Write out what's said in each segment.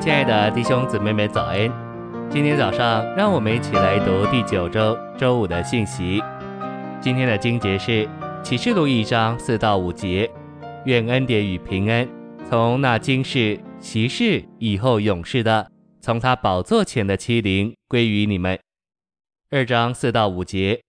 亲爱的弟兄姊妹们，早安！今天早上，让我们一起来读第九周周五的信息。今天的经节是启示录一章四到五节。愿恩典与平安从那今世、昔世、以后永世的，从他宝座前的七灵归于你们。二章四到五节。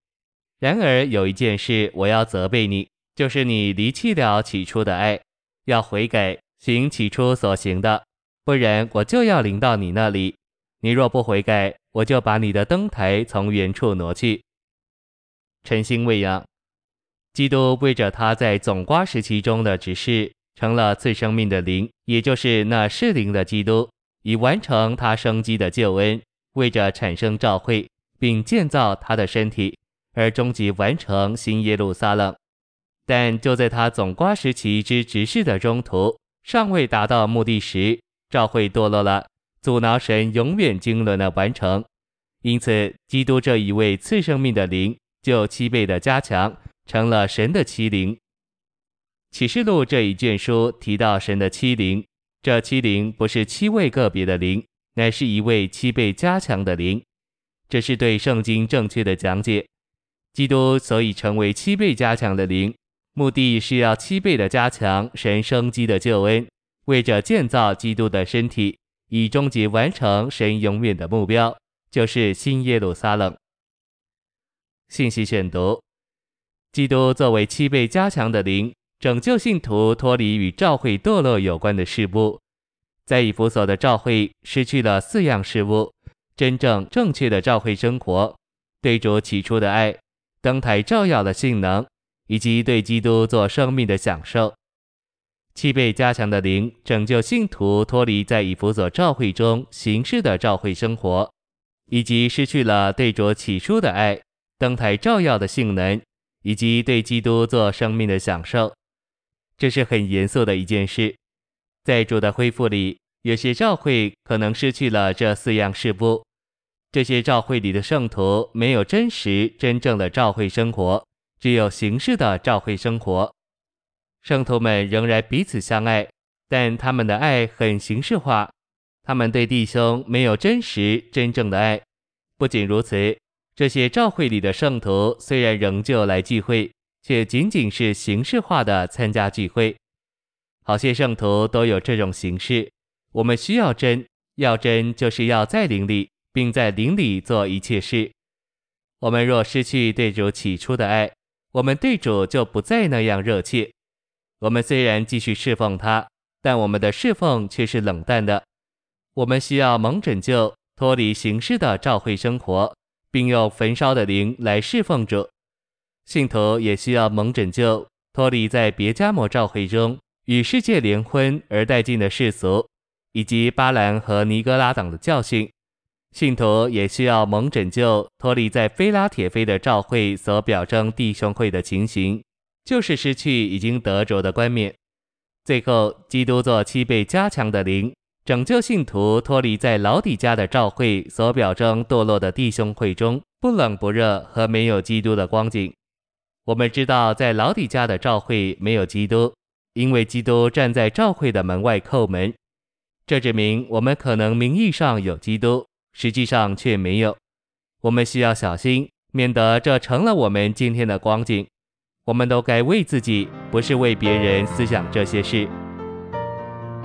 然而有一件事我要责备你，就是你离弃了起初的爱，要悔改，行起初所行的。不然，我就要临到你那里。你若不悔改，我就把你的灯台从原处挪去。晨星未央，基督为着他在总瓜时期中的职事，成了赐生命的灵，也就是那是灵的基督，以完成他生机的救恩，为着产生召会，并建造他的身体，而终极完成新耶路撒冷。但就在他总瓜时期之职事的中途，尚未达到目的时，召会堕落了，阻挠神永远经纶的完成，因此基督这一位次生命的灵就七倍的加强，成了神的七灵。启示录这一卷书提到神的七灵，这七灵不是七位个别的灵，乃是一位七倍加强的灵。这是对圣经正确的讲解。基督所以成为七倍加强的灵，目的是要七倍的加强神生机的救恩。为着建造基督的身体，以终极完成神永远的目标，就是新耶路撒冷。信息选读：基督作为七倍加强的灵，拯救信徒脱离与召会堕落有关的事物。在以弗所的召会失去了四样事物：真正正确的召会生活、对主起初的爱、灯台照耀的性能，以及对基督做生命的享受。七倍加强的灵拯救信徒脱离在以弗所召会中形式的召会生活，以及失去了对主起初的爱、灯台照耀的性能，以及对基督做生命的享受。这是很严肃的一件事。在主的恢复里，有些召会可能失去了这四样事物。这些召会里的圣徒没有真实真正的召会生活，只有形式的召会生活。圣徒们仍然彼此相爱，但他们的爱很形式化。他们对弟兄没有真实真正的爱。不仅如此，这些召会里的圣徒虽然仍旧来聚会，却仅仅是形式化的参加聚会。好些圣徒都有这种形式。我们需要真，要真就是要在灵里，并在灵里做一切事。我们若失去对主起初的爱，我们对主就不再那样热切。我们虽然继续侍奉他，但我们的侍奉却是冷淡的。我们需要蒙拯救，脱离形式的召会生活，并用焚烧的灵来侍奉主。信徒也需要蒙拯救，脱离在别加摩召会中与世界联婚而带进的世俗，以及巴兰和尼哥拉党的教训。信徒也需要蒙拯救，脱离在菲拉铁非的召会所表征弟兄会的情形。就是失去已经得着的冠冕。最后，基督做七倍加强的灵，拯救信徒脱离在老底嘉的召会所表征堕落的弟兄会中不冷不热和没有基督的光景。我们知道，在老底嘉的召会没有基督，因为基督站在召会的门外叩门。这证明我们可能名义上有基督，实际上却没有。我们需要小心，免得这成了我们今天的光景。我们都该为自己，不是为别人思想这些事。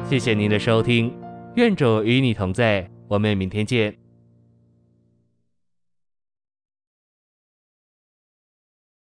谢谢您的收听，愿主与你同在，我们明天见。